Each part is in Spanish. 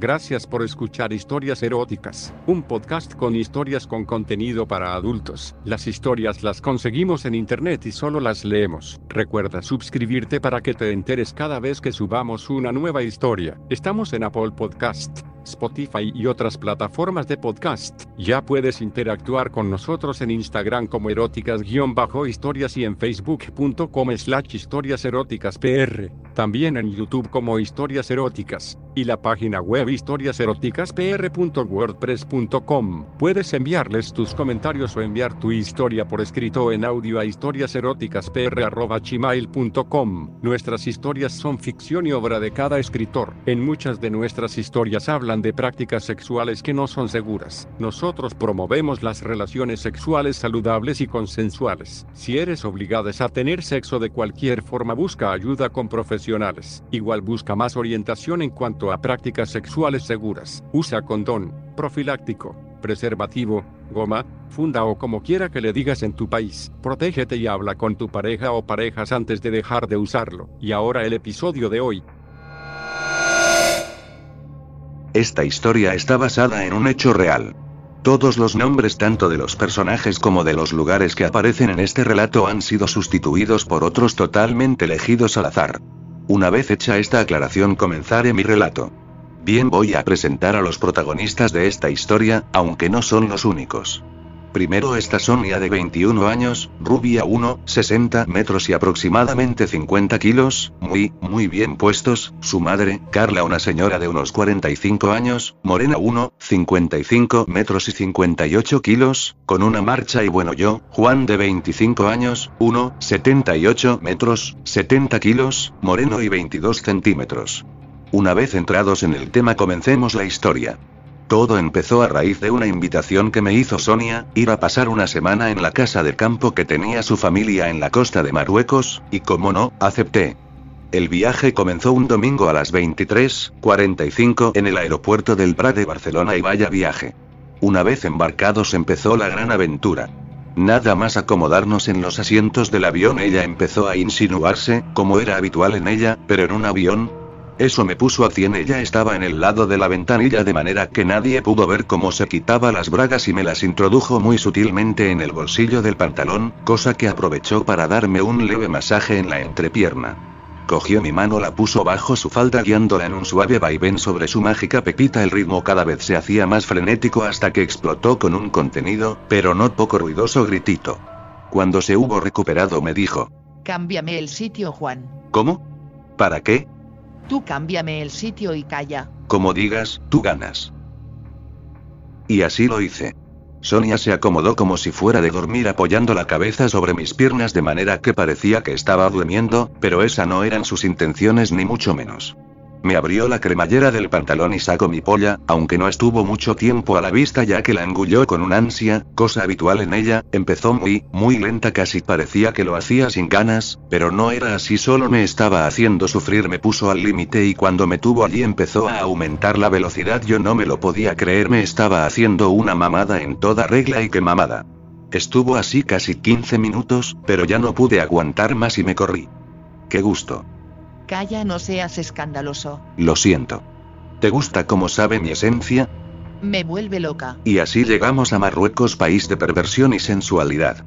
Gracias por escuchar Historias Eróticas, un podcast con historias con contenido para adultos. Las historias las conseguimos en internet y solo las leemos. Recuerda suscribirte para que te enteres cada vez que subamos una nueva historia. Estamos en Apple Podcast. Spotify y otras plataformas de podcast. Ya puedes interactuar con nosotros en Instagram como eróticas-historias y en facebook.com slash historias eróticas pr. También en YouTube como historias eróticas. Y la página web historiaseroticaspr.wordpress.com. Puedes enviarles tus comentarios o enviar tu historia por escrito en audio a historiaseroticaspr.gmail.com. Nuestras historias son ficción y obra de cada escritor. En muchas de nuestras historias hablan de prácticas sexuales que no son seguras. Nosotros promovemos las relaciones sexuales saludables y consensuales. Si eres obligada a tener sexo de cualquier forma, busca ayuda con profesionales. Igual busca más orientación en cuanto a prácticas sexuales seguras. Usa condón, profiláctico, preservativo, goma, funda o como quiera que le digas en tu país. Protégete y habla con tu pareja o parejas antes de dejar de usarlo. Y ahora el episodio de hoy. Esta historia está basada en un hecho real. Todos los nombres tanto de los personajes como de los lugares que aparecen en este relato han sido sustituidos por otros totalmente elegidos al azar. Una vez hecha esta aclaración comenzaré mi relato. Bien voy a presentar a los protagonistas de esta historia, aunque no son los únicos. Primero está Sonia de 21 años, rubia 1, 60 metros y aproximadamente 50 kilos, muy, muy bien puestos, su madre, Carla una señora de unos 45 años, morena 1, 55 metros y 58 kilos, con una marcha y bueno yo, Juan de 25 años, 1, 78 metros, 70 kilos, moreno y 22 centímetros. Una vez entrados en el tema comencemos la historia. Todo empezó a raíz de una invitación que me hizo Sonia, ir a pasar una semana en la casa de campo que tenía su familia en la costa de Marruecos, y como no, acepté. El viaje comenzó un domingo a las 23:45 en el aeropuerto del Prat de Barcelona y vaya viaje. Una vez embarcados empezó la gran aventura. Nada más acomodarnos en los asientos del avión ella empezó a insinuarse, como era habitual en ella, pero en un avión, eso me puso a 100. Ella estaba en el lado de la ventanilla de manera que nadie pudo ver cómo se quitaba las bragas y me las introdujo muy sutilmente en el bolsillo del pantalón, cosa que aprovechó para darme un leve masaje en la entrepierna. Cogió mi mano, la puso bajo su falda guiándola en un suave vaivén sobre su mágica pepita. El ritmo cada vez se hacía más frenético hasta que explotó con un contenido, pero no poco ruidoso gritito. Cuando se hubo recuperado me dijo. Cámbiame el sitio, Juan. ¿Cómo? ¿Para qué? Tú cámbiame el sitio y calla. Como digas, tú ganas. Y así lo hice. Sonia se acomodó como si fuera de dormir apoyando la cabeza sobre mis piernas de manera que parecía que estaba durmiendo, pero esa no eran sus intenciones ni mucho menos. Me abrió la cremallera del pantalón y sacó mi polla, aunque no estuvo mucho tiempo a la vista ya que la engulló con un ansia, cosa habitual en ella, empezó muy, muy lenta casi parecía que lo hacía sin ganas, pero no era así solo me estaba haciendo sufrir me puso al límite y cuando me tuvo allí empezó a aumentar la velocidad yo no me lo podía creer me estaba haciendo una mamada en toda regla y qué mamada. Estuvo así casi 15 minutos, pero ya no pude aguantar más y me corrí. Qué gusto. Calla, no seas escandaloso. Lo siento. ¿Te gusta cómo sabe mi esencia? Me vuelve loca. Y así llegamos a Marruecos, país de perversión y sensualidad.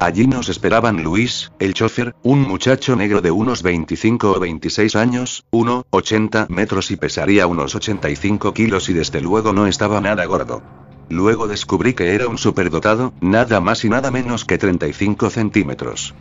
Allí nos esperaban Luis, el chofer, un muchacho negro de unos 25 o 26 años, 1,80 metros y pesaría unos 85 kilos y desde luego no estaba nada gordo. Luego descubrí que era un superdotado, nada más y nada menos que 35 centímetros.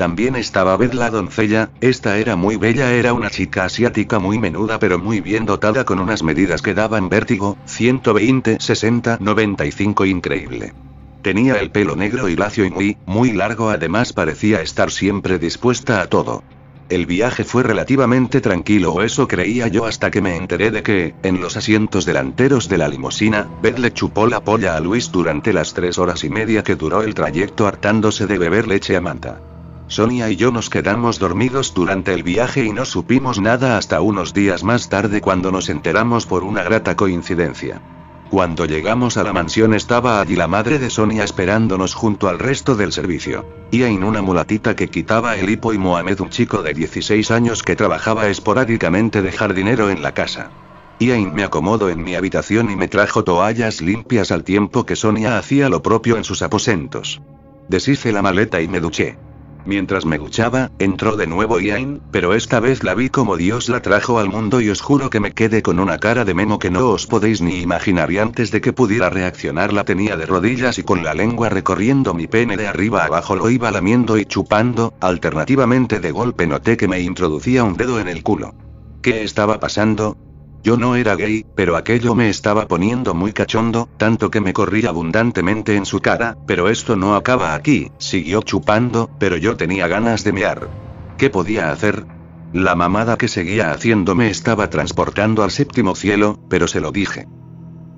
También estaba Beth la doncella, esta era muy bella, era una chica asiática muy menuda pero muy bien dotada con unas medidas que daban vértigo, 120, 60, 95 increíble. Tenía el pelo negro y lacio y muy, muy largo además parecía estar siempre dispuesta a todo. El viaje fue relativamente tranquilo o eso creía yo hasta que me enteré de que, en los asientos delanteros de la limusina, Beth le chupó la polla a Luis durante las tres horas y media que duró el trayecto hartándose de beber leche a manta. Sonia y yo nos quedamos dormidos durante el viaje y no supimos nada hasta unos días más tarde cuando nos enteramos por una grata coincidencia. Cuando llegamos a la mansión estaba allí la madre de Sonia esperándonos junto al resto del servicio. Iain una mulatita que quitaba el hipo y Mohamed un chico de 16 años que trabajaba esporádicamente de jardinero en la casa. Iain me acomodó en mi habitación y me trajo toallas limpias al tiempo que Sonia hacía lo propio en sus aposentos. Deshice la maleta y me duché. Mientras me duchaba, entró de nuevo Iain, pero esta vez la vi como Dios la trajo al mundo y os juro que me quedé con una cara de memo que no os podéis ni imaginar y antes de que pudiera reaccionar la tenía de rodillas y con la lengua recorriendo mi pene de arriba abajo lo iba lamiendo y chupando, alternativamente de golpe noté que me introducía un dedo en el culo. ¿Qué estaba pasando? Yo no era gay, pero aquello me estaba poniendo muy cachondo, tanto que me corrí abundantemente en su cara, pero esto no acaba aquí, siguió chupando, pero yo tenía ganas de mear. ¿Qué podía hacer? La mamada que seguía haciendo me estaba transportando al séptimo cielo, pero se lo dije.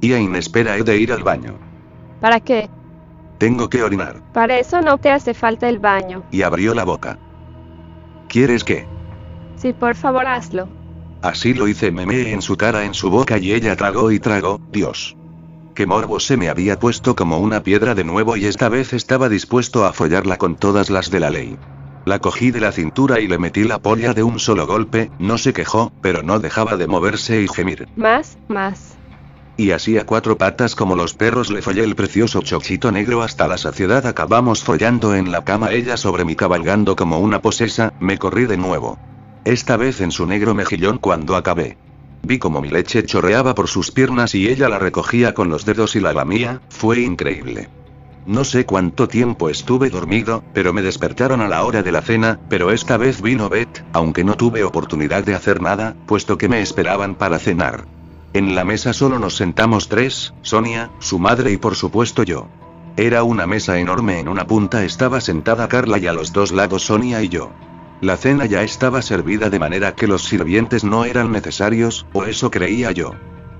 Y a inespera he de ir al baño. ¿Para qué? Tengo que orinar. Para eso no te hace falta el baño. Y abrió la boca. ¿Quieres qué? Sí, por favor, hazlo. Así lo hice, me meé en su cara, en su boca y ella tragó y tragó, Dios. Qué morbo se me había puesto como una piedra de nuevo y esta vez estaba dispuesto a follarla con todas las de la ley. La cogí de la cintura y le metí la polla de un solo golpe, no se quejó, pero no dejaba de moverse y gemir. Más, más. Y así a cuatro patas como los perros le follé el precioso chochito negro hasta la saciedad acabamos follando en la cama ella sobre mí cabalgando como una posesa, me corrí de nuevo. Esta vez en su negro mejillón cuando acabé. Vi como mi leche chorreaba por sus piernas y ella la recogía con los dedos y la lamía, fue increíble. No sé cuánto tiempo estuve dormido, pero me despertaron a la hora de la cena, pero esta vez vino Beth, aunque no tuve oportunidad de hacer nada, puesto que me esperaban para cenar. En la mesa solo nos sentamos tres, Sonia, su madre y por supuesto yo. Era una mesa enorme, en una punta estaba sentada Carla y a los dos lados Sonia y yo. La cena ya estaba servida de manera que los sirvientes no eran necesarios, o eso creía yo.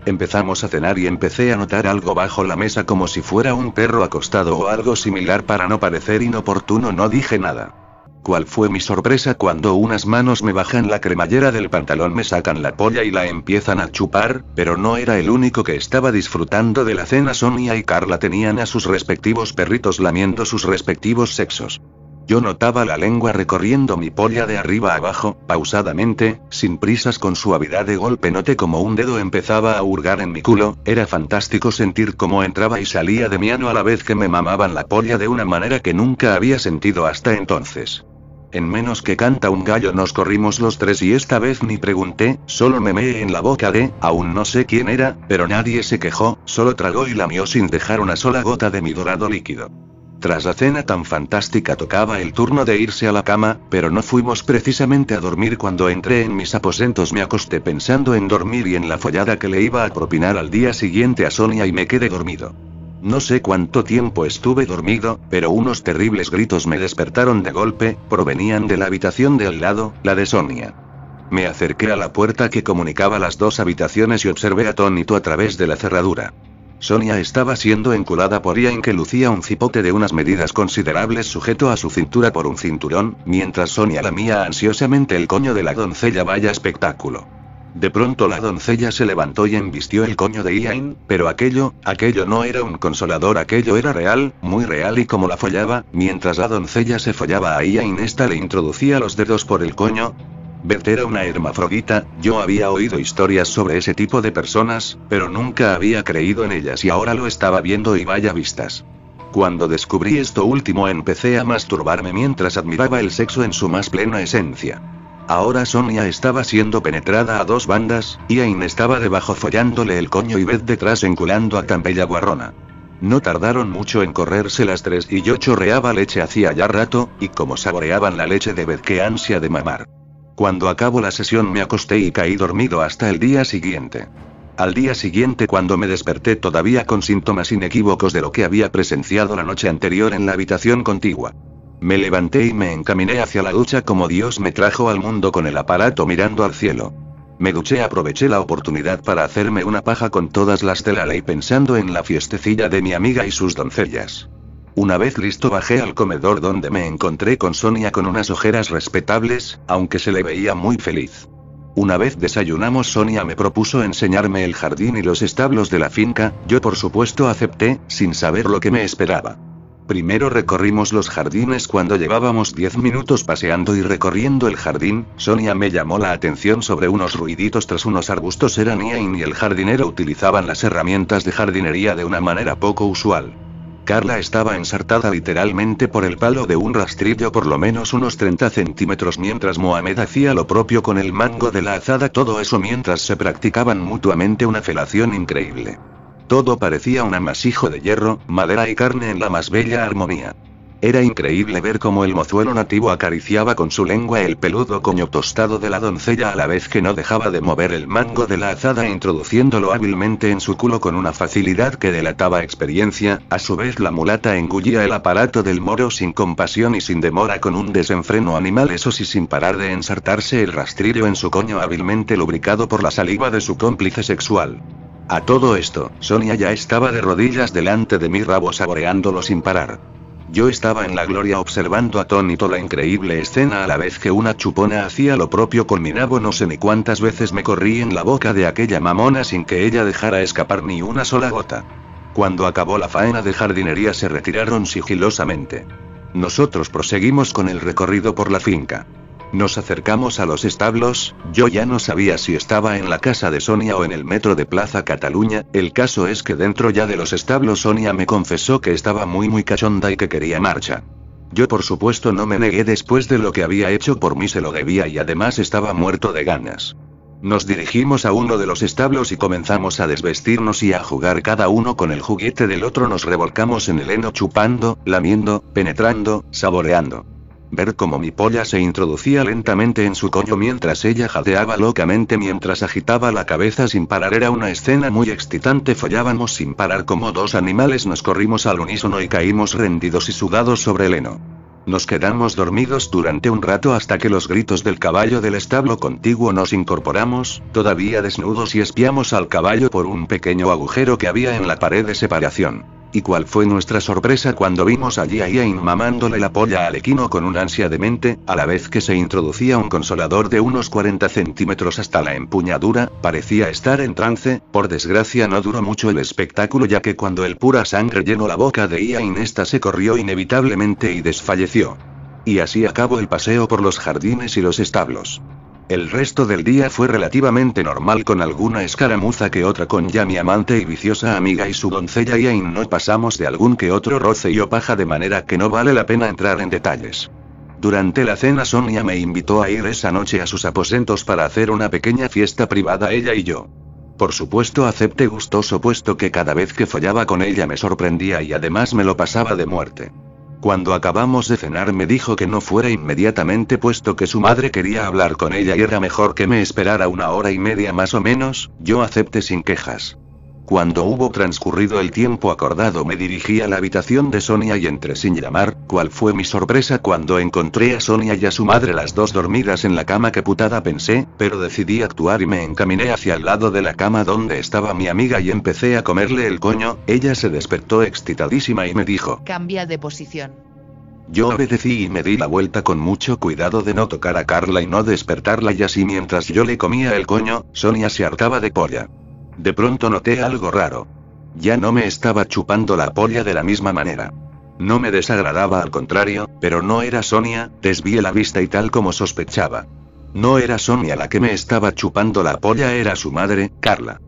Empezamos a cenar y empecé a notar algo bajo la mesa como si fuera un perro acostado o algo similar para no parecer inoportuno no dije nada. ¿Cuál fue mi sorpresa cuando unas manos me bajan la cremallera del pantalón, me sacan la polla y la empiezan a chupar? Pero no era el único que estaba disfrutando de la cena. Sonia y Carla tenían a sus respectivos perritos lamiendo sus respectivos sexos. Yo notaba la lengua recorriendo mi polla de arriba abajo, pausadamente, sin prisas con suavidad de golpe noté como un dedo empezaba a hurgar en mi culo, era fantástico sentir cómo entraba y salía de mi ano a la vez que me mamaban la polla de una manera que nunca había sentido hasta entonces. En menos que canta un gallo nos corrimos los tres y esta vez ni pregunté, solo me meé en la boca de, aún no sé quién era, pero nadie se quejó, solo tragó y lamió sin dejar una sola gota de mi dorado líquido. Tras la cena tan fantástica tocaba el turno de irse a la cama, pero no fuimos precisamente a dormir cuando entré en mis aposentos me acosté pensando en dormir y en la follada que le iba a propinar al día siguiente a Sonia y me quedé dormido. No sé cuánto tiempo estuve dormido, pero unos terribles gritos me despertaron de golpe, provenían de la habitación de al lado, la de Sonia. Me acerqué a la puerta que comunicaba las dos habitaciones y observé atónito a través de la cerradura. Sonia estaba siendo enculada por Ian que lucía un cipote de unas medidas considerables sujeto a su cintura por un cinturón, mientras Sonia lamía ansiosamente el coño de la doncella vaya espectáculo. De pronto la doncella se levantó y embistió el coño de Ian, pero aquello, aquello no era un consolador, aquello era real, muy real y como la follaba, mientras la doncella se follaba a Ian esta le introducía los dedos por el coño, Beth era una hermafrodita, yo había oído historias sobre ese tipo de personas, pero nunca había creído en ellas y ahora lo estaba viendo y vaya vistas. Cuando descubrí esto último empecé a masturbarme mientras admiraba el sexo en su más plena esencia. Ahora Sonia estaba siendo penetrada a dos bandas, y Ain estaba debajo follándole el coño y Beth detrás enculando a Campella Guarrona. No tardaron mucho en correrse las tres y yo chorreaba leche hacía ya rato, y como saboreaban la leche de Beth que ansia de mamar. Cuando acabó la sesión me acosté y caí dormido hasta el día siguiente. Al día siguiente cuando me desperté todavía con síntomas inequívocos de lo que había presenciado la noche anterior en la habitación contigua. Me levanté y me encaminé hacia la ducha como Dios me trajo al mundo con el aparato mirando al cielo. Me duché, aproveché la oportunidad para hacerme una paja con todas las de la ley pensando en la fiestecilla de mi amiga y sus doncellas. Una vez listo bajé al comedor donde me encontré con Sonia con unas ojeras respetables, aunque se le veía muy feliz. Una vez desayunamos, Sonia me propuso enseñarme el jardín y los establos de la finca, yo por supuesto acepté, sin saber lo que me esperaba. Primero recorrimos los jardines cuando llevábamos 10 minutos paseando y recorriendo el jardín, Sonia me llamó la atención sobre unos ruiditos tras unos arbustos. Eran Ian y el jardinero utilizaban las herramientas de jardinería de una manera poco usual. Carla estaba ensartada literalmente por el palo de un rastrillo por lo menos unos 30 centímetros mientras Mohamed hacía lo propio con el mango de la azada todo eso mientras se practicaban mutuamente una felación increíble. Todo parecía un amasijo de hierro, madera y carne en la más bella armonía. Era increíble ver cómo el mozuelo nativo acariciaba con su lengua el peludo coño tostado de la doncella a la vez que no dejaba de mover el mango de la azada introduciéndolo hábilmente en su culo con una facilidad que delataba experiencia, a su vez la mulata engullía el aparato del moro sin compasión y sin demora con un desenfreno animal eso sí sin parar de ensartarse el rastrillo en su coño hábilmente lubricado por la saliva de su cómplice sexual. A todo esto, Sonia ya estaba de rodillas delante de mi rabo saboreándolo sin parar. Yo estaba en la gloria observando atónito la increíble escena a la vez que una chupona hacía lo propio con mi nabo no sé ni cuántas veces me corrí en la boca de aquella mamona sin que ella dejara escapar ni una sola gota. Cuando acabó la faena de jardinería se retiraron sigilosamente. Nosotros proseguimos con el recorrido por la finca. Nos acercamos a los establos, yo ya no sabía si estaba en la casa de Sonia o en el metro de Plaza Cataluña, el caso es que dentro ya de los establos Sonia me confesó que estaba muy muy cachonda y que quería marcha. Yo por supuesto no me negué después de lo que había hecho por mí se lo debía y además estaba muerto de ganas. Nos dirigimos a uno de los establos y comenzamos a desvestirnos y a jugar cada uno con el juguete del otro nos revolcamos en el heno chupando, lamiendo, penetrando, saboreando. Ver cómo mi polla se introducía lentamente en su coño mientras ella jadeaba locamente mientras agitaba la cabeza sin parar era una escena muy excitante. Follábamos sin parar como dos animales, nos corrimos al unísono y caímos rendidos y sudados sobre el heno. Nos quedamos dormidos durante un rato hasta que los gritos del caballo del establo contiguo nos incorporamos, todavía desnudos y espiamos al caballo por un pequeño agujero que había en la pared de separación. ¿Y cuál fue nuestra sorpresa cuando vimos allí a Ian mamándole la polla al equino con un ansia demente, a la vez que se introducía un consolador de unos 40 centímetros hasta la empuñadura, parecía estar en trance, por desgracia no duró mucho el espectáculo ya que cuando el pura sangre llenó la boca de Ian esta se corrió inevitablemente y desfalleció. Y así acabó el paseo por los jardines y los establos. El resto del día fue relativamente normal con alguna escaramuza que otra con ya mi amante y viciosa amiga y su doncella y ahí no pasamos de algún que otro roce y opaja de manera que no vale la pena entrar en detalles. Durante la cena Sonia me invitó a ir esa noche a sus aposentos para hacer una pequeña fiesta privada ella y yo. Por supuesto acepté gustoso puesto que cada vez que follaba con ella me sorprendía y además me lo pasaba de muerte. Cuando acabamos de cenar me dijo que no fuera inmediatamente puesto que su madre quería hablar con ella y era mejor que me esperara una hora y media más o menos, yo acepté sin quejas. Cuando hubo transcurrido el tiempo acordado me dirigí a la habitación de Sonia y entré sin llamar, cuál fue mi sorpresa cuando encontré a Sonia y a su madre las dos dormidas en la cama que putada pensé, pero decidí actuar y me encaminé hacia el lado de la cama donde estaba mi amiga y empecé a comerle el coño, ella se despertó excitadísima y me dijo, Cambia de posición. yo obedecí y me di la vuelta con mucho cuidado de no tocar a Carla y no despertarla y así mientras yo le comía el coño, Sonia se hartaba de polla. De pronto noté algo raro. Ya no me estaba chupando la polla de la misma manera. No me desagradaba al contrario, pero no era Sonia, desvié la vista y tal como sospechaba. No era Sonia la que me estaba chupando la polla, era su madre, Carla.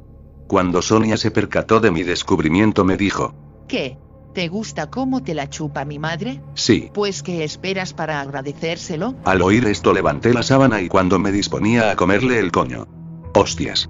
Cuando Sonia se percató de mi descubrimiento me dijo, ¿Qué? ¿Te gusta cómo te la chupa mi madre? sí. Pues ¿qué esperas para agradecérselo? Al oír esto levanté la sábana y cuando me disponía a comerle el coño. Hostias.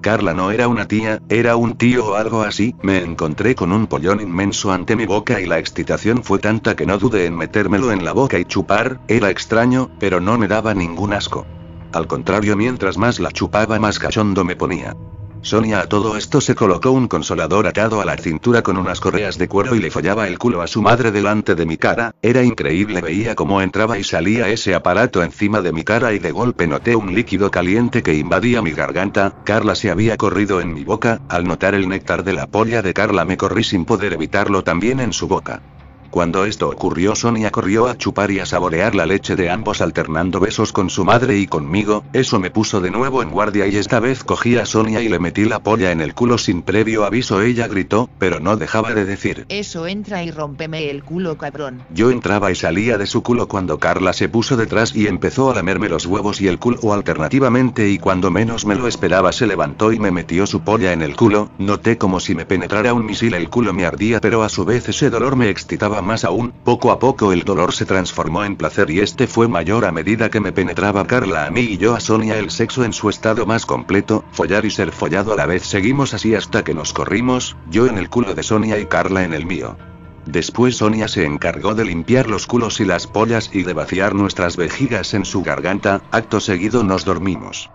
Carla no era una tía, era un tío o algo así, me encontré con un pollón inmenso ante mi boca y la excitación fue tanta que no dudé en metérmelo en la boca y chupar, era extraño, pero no me daba ningún asco. Al contrario, mientras más la chupaba más cachondo me ponía. Sonia a todo esto se colocó un consolador atado a la cintura con unas correas de cuero y le follaba el culo a su madre delante de mi cara, era increíble veía cómo entraba y salía ese aparato encima de mi cara y de golpe noté un líquido caliente que invadía mi garganta, Carla se había corrido en mi boca, al notar el néctar de la polla de Carla me corrí sin poder evitarlo también en su boca. Cuando esto ocurrió, Sonia corrió a chupar y a saborear la leche de ambos alternando besos con su madre y conmigo, eso me puso de nuevo en guardia y esta vez cogí a Sonia y le metí la polla en el culo sin previo aviso. Ella gritó, pero no dejaba de decir. Eso entra y rómpeme el culo cabrón. Yo entraba y salía de su culo cuando Carla se puso detrás y empezó a lamerme los huevos y el culo alternativamente y cuando menos me lo esperaba se levantó y me metió su polla en el culo, noté como si me penetrara un misil el culo me ardía pero a su vez ese dolor me excitaba más aún, poco a poco el dolor se transformó en placer y este fue mayor a medida que me penetraba Carla a mí y yo a Sonia el sexo en su estado más completo, follar y ser follado a la vez seguimos así hasta que nos corrimos, yo en el culo de Sonia y Carla en el mío. Después Sonia se encargó de limpiar los culos y las pollas y de vaciar nuestras vejigas en su garganta, acto seguido nos dormimos.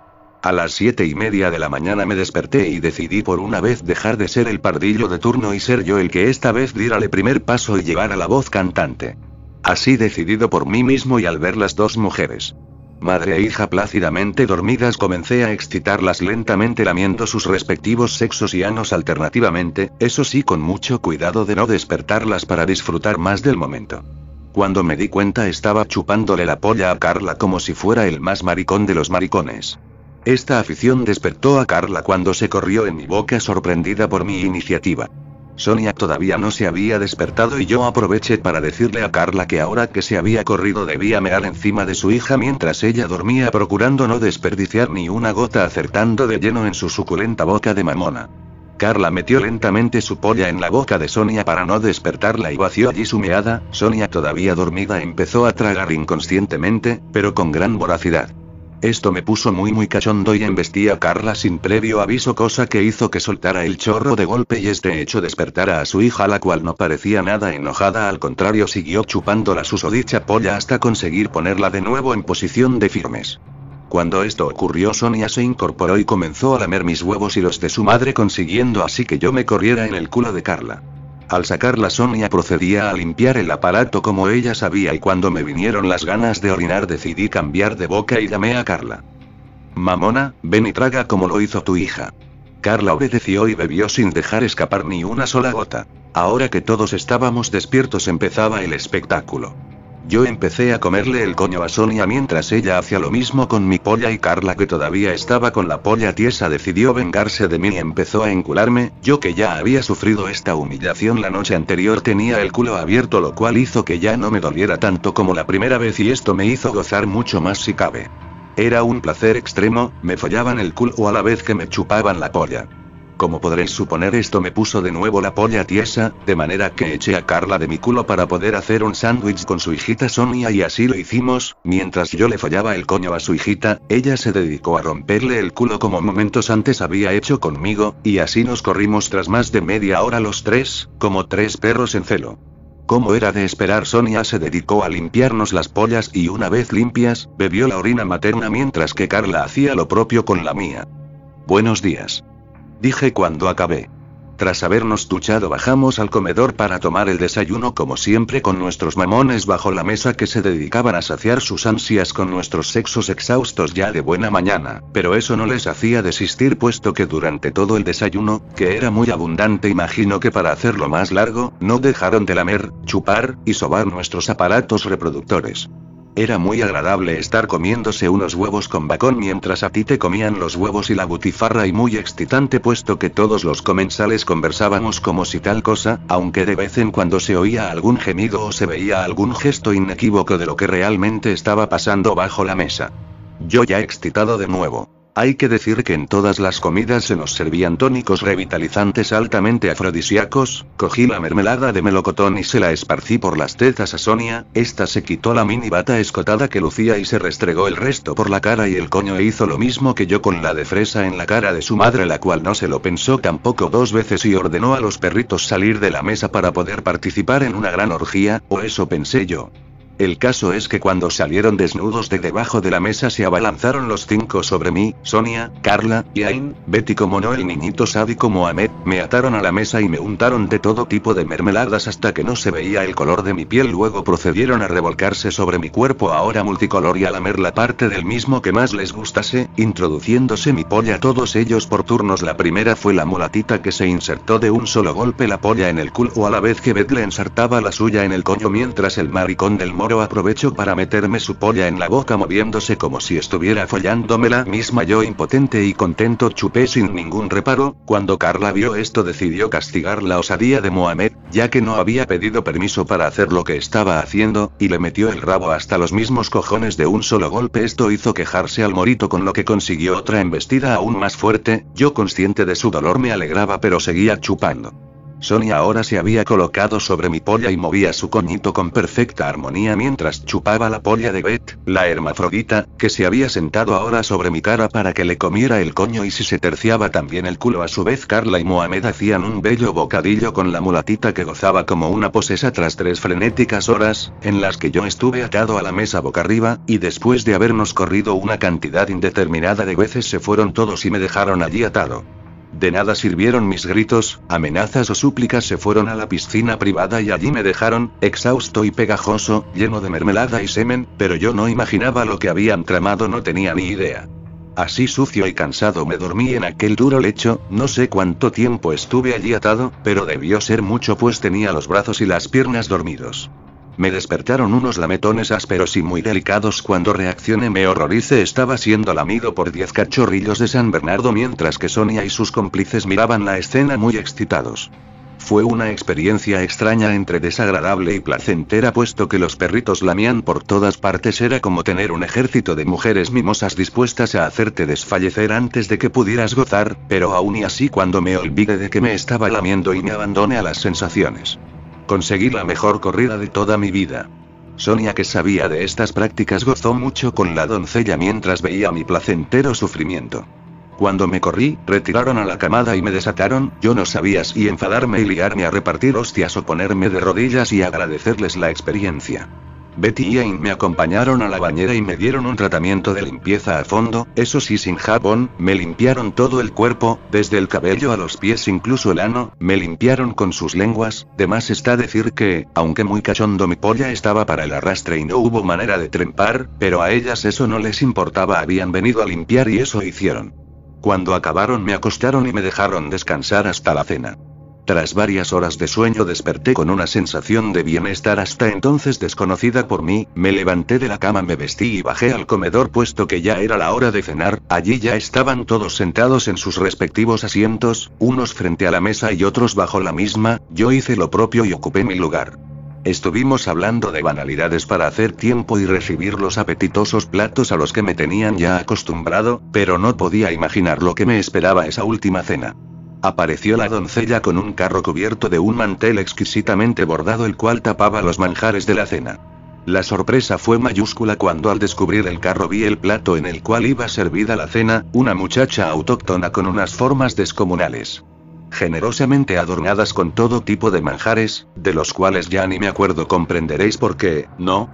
A las siete y media de la mañana me desperté y decidí por una vez dejar de ser el pardillo de turno y ser yo el que esta vez diera el primer paso y llevara la voz cantante. Así decidido por mí mismo y al ver las dos mujeres. Madre e hija plácidamente dormidas comencé a excitarlas lentamente lamiendo sus respectivos sexos y anos alternativamente, eso sí con mucho cuidado de no despertarlas para disfrutar más del momento. Cuando me di cuenta estaba chupándole la polla a Carla como si fuera el más maricón de los maricones. Esta afición despertó a Carla cuando se corrió en mi boca sorprendida por mi iniciativa. Sonia todavía no se había despertado y yo aproveché para decirle a Carla que ahora que se había corrido debía mear encima de su hija mientras ella dormía procurando no desperdiciar ni una gota acertando de lleno en su suculenta boca de mamona. Carla metió lentamente su polla en la boca de Sonia para no despertarla y vació allí su meada, Sonia todavía dormida empezó a tragar inconscientemente, pero con gran voracidad. Esto me puso muy muy cachondo y embestí a Carla sin previo aviso cosa que hizo que soltara el chorro de golpe y este hecho despertara a su hija la cual no parecía nada enojada al contrario siguió chupando la susodicha polla hasta conseguir ponerla de nuevo en posición de firmes. Cuando esto ocurrió Sonia se incorporó y comenzó a lamer mis huevos y los de su madre consiguiendo así que yo me corriera en el culo de Carla. Al sacarla Sonia procedía a limpiar el aparato como ella sabía y cuando me vinieron las ganas de orinar decidí cambiar de boca y llamé a Carla. Mamona, ven y traga como lo hizo tu hija. Carla obedeció y bebió sin dejar escapar ni una sola gota. Ahora que todos estábamos despiertos empezaba el espectáculo. Yo empecé a comerle el coño a Sonia mientras ella hacía lo mismo con mi polla y Carla que todavía estaba con la polla tiesa decidió vengarse de mí y empezó a encularme, yo que ya había sufrido esta humillación la noche anterior tenía el culo abierto lo cual hizo que ya no me doliera tanto como la primera vez y esto me hizo gozar mucho más si cabe. Era un placer extremo, me follaban el culo a la vez que me chupaban la polla. Como podréis suponer esto me puso de nuevo la polla tiesa, de manera que eché a Carla de mi culo para poder hacer un sándwich con su hijita Sonia y así lo hicimos, mientras yo le follaba el coño a su hijita, ella se dedicó a romperle el culo como momentos antes había hecho conmigo, y así nos corrimos tras más de media hora los tres, como tres perros en celo. Como era de esperar, Sonia se dedicó a limpiarnos las pollas y una vez limpias, bebió la orina materna mientras que Carla hacía lo propio con la mía. Buenos días. Dije cuando acabé. Tras habernos duchado bajamos al comedor para tomar el desayuno como siempre con nuestros mamones bajo la mesa que se dedicaban a saciar sus ansias con nuestros sexos exhaustos ya de buena mañana, pero eso no les hacía desistir puesto que durante todo el desayuno, que era muy abundante imagino que para hacerlo más largo, no dejaron de lamer, chupar, y sobar nuestros aparatos reproductores. Era muy agradable estar comiéndose unos huevos con bacon mientras a ti te comían los huevos y la butifarra y muy excitante puesto que todos los comensales conversábamos como si tal cosa, aunque de vez en cuando se oía algún gemido o se veía algún gesto inequívoco de lo que realmente estaba pasando bajo la mesa. Yo ya excitado de nuevo. Hay que decir que en todas las comidas se nos servían tónicos revitalizantes altamente afrodisíacos, cogí la mermelada de melocotón y se la esparcí por las tetas a Sonia, esta se quitó la mini bata escotada que lucía y se restregó el resto por la cara y el coño e hizo lo mismo que yo con la de fresa en la cara de su madre la cual no se lo pensó tampoco dos veces y ordenó a los perritos salir de la mesa para poder participar en una gran orgía, o eso pensé yo. El caso es que cuando salieron desnudos de debajo de la mesa se abalanzaron los cinco sobre mí, Sonia, Carla, Yain, Betty como no el niñito sádico Mohamed, me ataron a la mesa y me untaron de todo tipo de mermeladas hasta que no se veía el color de mi piel. Luego procedieron a revolcarse sobre mi cuerpo ahora multicolor y a lamer la parte del mismo que más les gustase, introduciéndose mi polla todos ellos por turnos. La primera fue la mulatita que se insertó de un solo golpe la polla en el culo a la vez que Beth le ensartaba la suya en el coño mientras el maricón del moro aprovechó para meterme su polla en la boca moviéndose como si estuviera follándome la misma. Yo impotente y contento chupé sin ningún reparo, cuando Carla vio esto decidió castigar la osadía de Mohamed, ya que no había pedido permiso para hacer lo que estaba haciendo, y le metió el rabo hasta los mismos cojones de un solo golpe. Esto hizo quejarse al morito con lo que consiguió otra embestida aún más fuerte, yo consciente de su dolor me alegraba pero seguía chupando. Sonia ahora se había colocado sobre mi polla y movía su coñito con perfecta armonía mientras chupaba la polla de Beth, la hermafrodita, que se había sentado ahora sobre mi cara para que le comiera el coño y si se terciaba también el culo a su vez Carla y Mohamed hacían un bello bocadillo con la mulatita que gozaba como una posesa tras tres frenéticas horas, en las que yo estuve atado a la mesa boca arriba, y después de habernos corrido una cantidad indeterminada de veces se fueron todos y me dejaron allí atado. De nada sirvieron mis gritos, amenazas o súplicas se fueron a la piscina privada y allí me dejaron, exhausto y pegajoso, lleno de mermelada y semen, pero yo no imaginaba lo que habían tramado, no tenía ni idea. Así sucio y cansado me dormí en aquel duro lecho, no sé cuánto tiempo estuve allí atado, pero debió ser mucho pues tenía los brazos y las piernas dormidos. Me despertaron unos lametones ásperos y muy delicados cuando reaccioné me horrorice estaba siendo lamido por diez cachorrillos de San Bernardo mientras que Sonia y sus cómplices miraban la escena muy excitados. Fue una experiencia extraña entre desagradable y placentera puesto que los perritos lamían por todas partes era como tener un ejército de mujeres mimosas dispuestas a hacerte desfallecer antes de que pudieras gozar, pero aún y así cuando me olvide de que me estaba lamiendo y me abandone a las sensaciones. Conseguí la mejor corrida de toda mi vida. Sonia que sabía de estas prácticas gozó mucho con la doncella mientras veía mi placentero sufrimiento. Cuando me corrí, retiraron a la camada y me desataron, yo no sabía si enfadarme y ligarme a repartir hostias o ponerme de rodillas y agradecerles la experiencia. Betty y Ain me acompañaron a la bañera y me dieron un tratamiento de limpieza a fondo, eso sí sin jabón, me limpiaron todo el cuerpo, desde el cabello a los pies incluso el ano, me limpiaron con sus lenguas, de más está decir que, aunque muy cachondo mi polla estaba para el arrastre y no hubo manera de trempar, pero a ellas eso no les importaba habían venido a limpiar y eso hicieron. Cuando acabaron me acostaron y me dejaron descansar hasta la cena. Tras varias horas de sueño desperté con una sensación de bienestar hasta entonces desconocida por mí, me levanté de la cama, me vestí y bajé al comedor puesto que ya era la hora de cenar, allí ya estaban todos sentados en sus respectivos asientos, unos frente a la mesa y otros bajo la misma, yo hice lo propio y ocupé mi lugar. Estuvimos hablando de banalidades para hacer tiempo y recibir los apetitosos platos a los que me tenían ya acostumbrado, pero no podía imaginar lo que me esperaba esa última cena. Apareció la doncella con un carro cubierto de un mantel exquisitamente bordado el cual tapaba los manjares de la cena. La sorpresa fue mayúscula cuando al descubrir el carro vi el plato en el cual iba servida la cena, una muchacha autóctona con unas formas descomunales. Generosamente adornadas con todo tipo de manjares, de los cuales ya ni me acuerdo comprenderéis por qué, ¿no?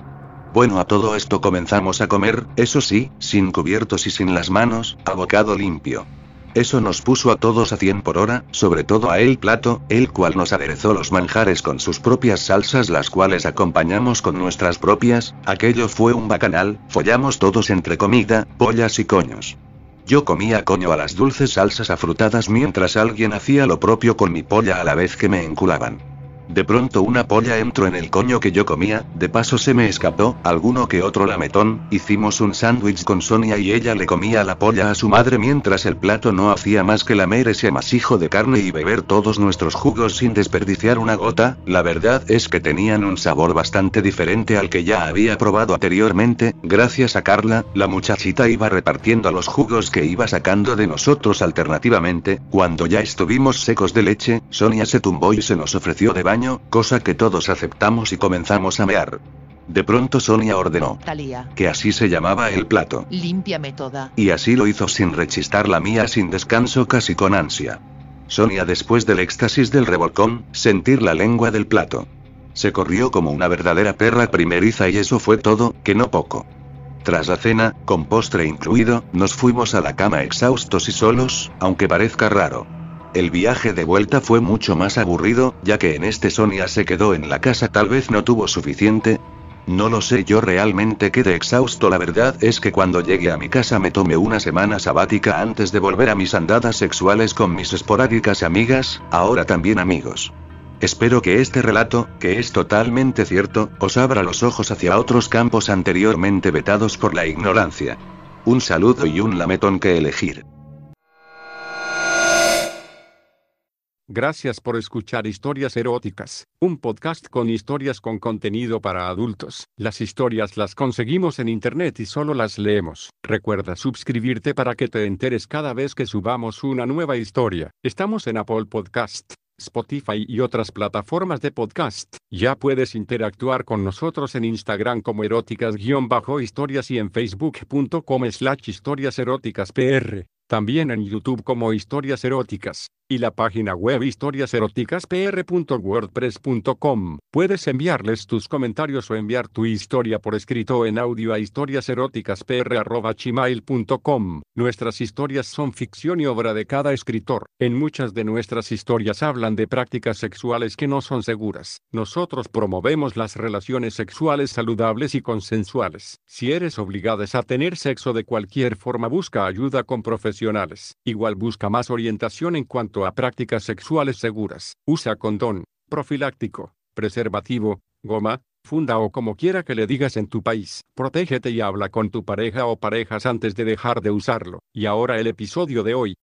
Bueno, a todo esto comenzamos a comer, eso sí, sin cubiertos y sin las manos, a bocado limpio. Eso nos puso a todos a 100 por hora, sobre todo a el plato, el cual nos aderezó los manjares con sus propias salsas las cuales acompañamos con nuestras propias, aquello fue un bacanal, follamos todos entre comida, pollas y coños. Yo comía coño a las dulces salsas afrutadas mientras alguien hacía lo propio con mi polla a la vez que me enculaban. De pronto una polla entró en el coño que yo comía, de paso se me escapó, alguno que otro lametón, hicimos un sándwich con Sonia y ella le comía la polla a su madre mientras el plato no hacía más que lamer ese amasijo de carne y beber todos nuestros jugos sin desperdiciar una gota, la verdad es que tenían un sabor bastante diferente al que ya había probado anteriormente, gracias a Carla, la muchachita iba repartiendo los jugos que iba sacando de nosotros alternativamente, cuando ya estuvimos secos de leche, Sonia se tumbó y se nos ofreció de baño cosa que todos aceptamos y comenzamos a mear. De pronto Sonia ordenó Talía, que así se llamaba el plato. límpiame toda. Y así lo hizo sin rechistar la mía sin descanso casi con ansia. Sonia después del éxtasis del revolcón, sentir la lengua del plato. Se corrió como una verdadera perra primeriza y eso fue todo, que no poco. Tras la cena, con postre incluido, nos fuimos a la cama exhaustos y solos, aunque parezca raro. El viaje de vuelta fue mucho más aburrido, ya que en este Sonia se quedó en la casa tal vez no tuvo suficiente. No lo sé, yo realmente quedé exhausto. La verdad es que cuando llegué a mi casa me tomé una semana sabática antes de volver a mis andadas sexuales con mis esporádicas amigas, ahora también amigos. Espero que este relato, que es totalmente cierto, os abra los ojos hacia otros campos anteriormente vetados por la ignorancia. Un saludo y un lametón que elegir. Gracias por escuchar Historias Eróticas, un podcast con historias con contenido para adultos. Las historias las conseguimos en internet y solo las leemos. Recuerda suscribirte para que te enteres cada vez que subamos una nueva historia. Estamos en Apple Podcast. Spotify y otras plataformas de podcast. Ya puedes interactuar con nosotros en Instagram como eróticas-historias y en facebook.com slash historias eróticas pr. También en YouTube como historias eróticas y la página web historiaseroticaspr.wordpress.com. Puedes enviarles tus comentarios o enviar tu historia por escrito en audio a historiaseroticaspr.gmail.com. Nuestras historias son ficción y obra de cada escritor. En muchas de nuestras historias hablan de prácticas sexuales que no son seguras. Nosotros promovemos las relaciones sexuales saludables y consensuales. Si eres obligada a tener sexo de cualquier forma, busca ayuda con profesionales. Igual busca más orientación en cuanto a prácticas sexuales seguras. Usa condón, profiláctico, preservativo, goma, funda o como quiera que le digas en tu país. Protégete y habla con tu pareja o parejas antes de dejar de usarlo. Y ahora el episodio de hoy.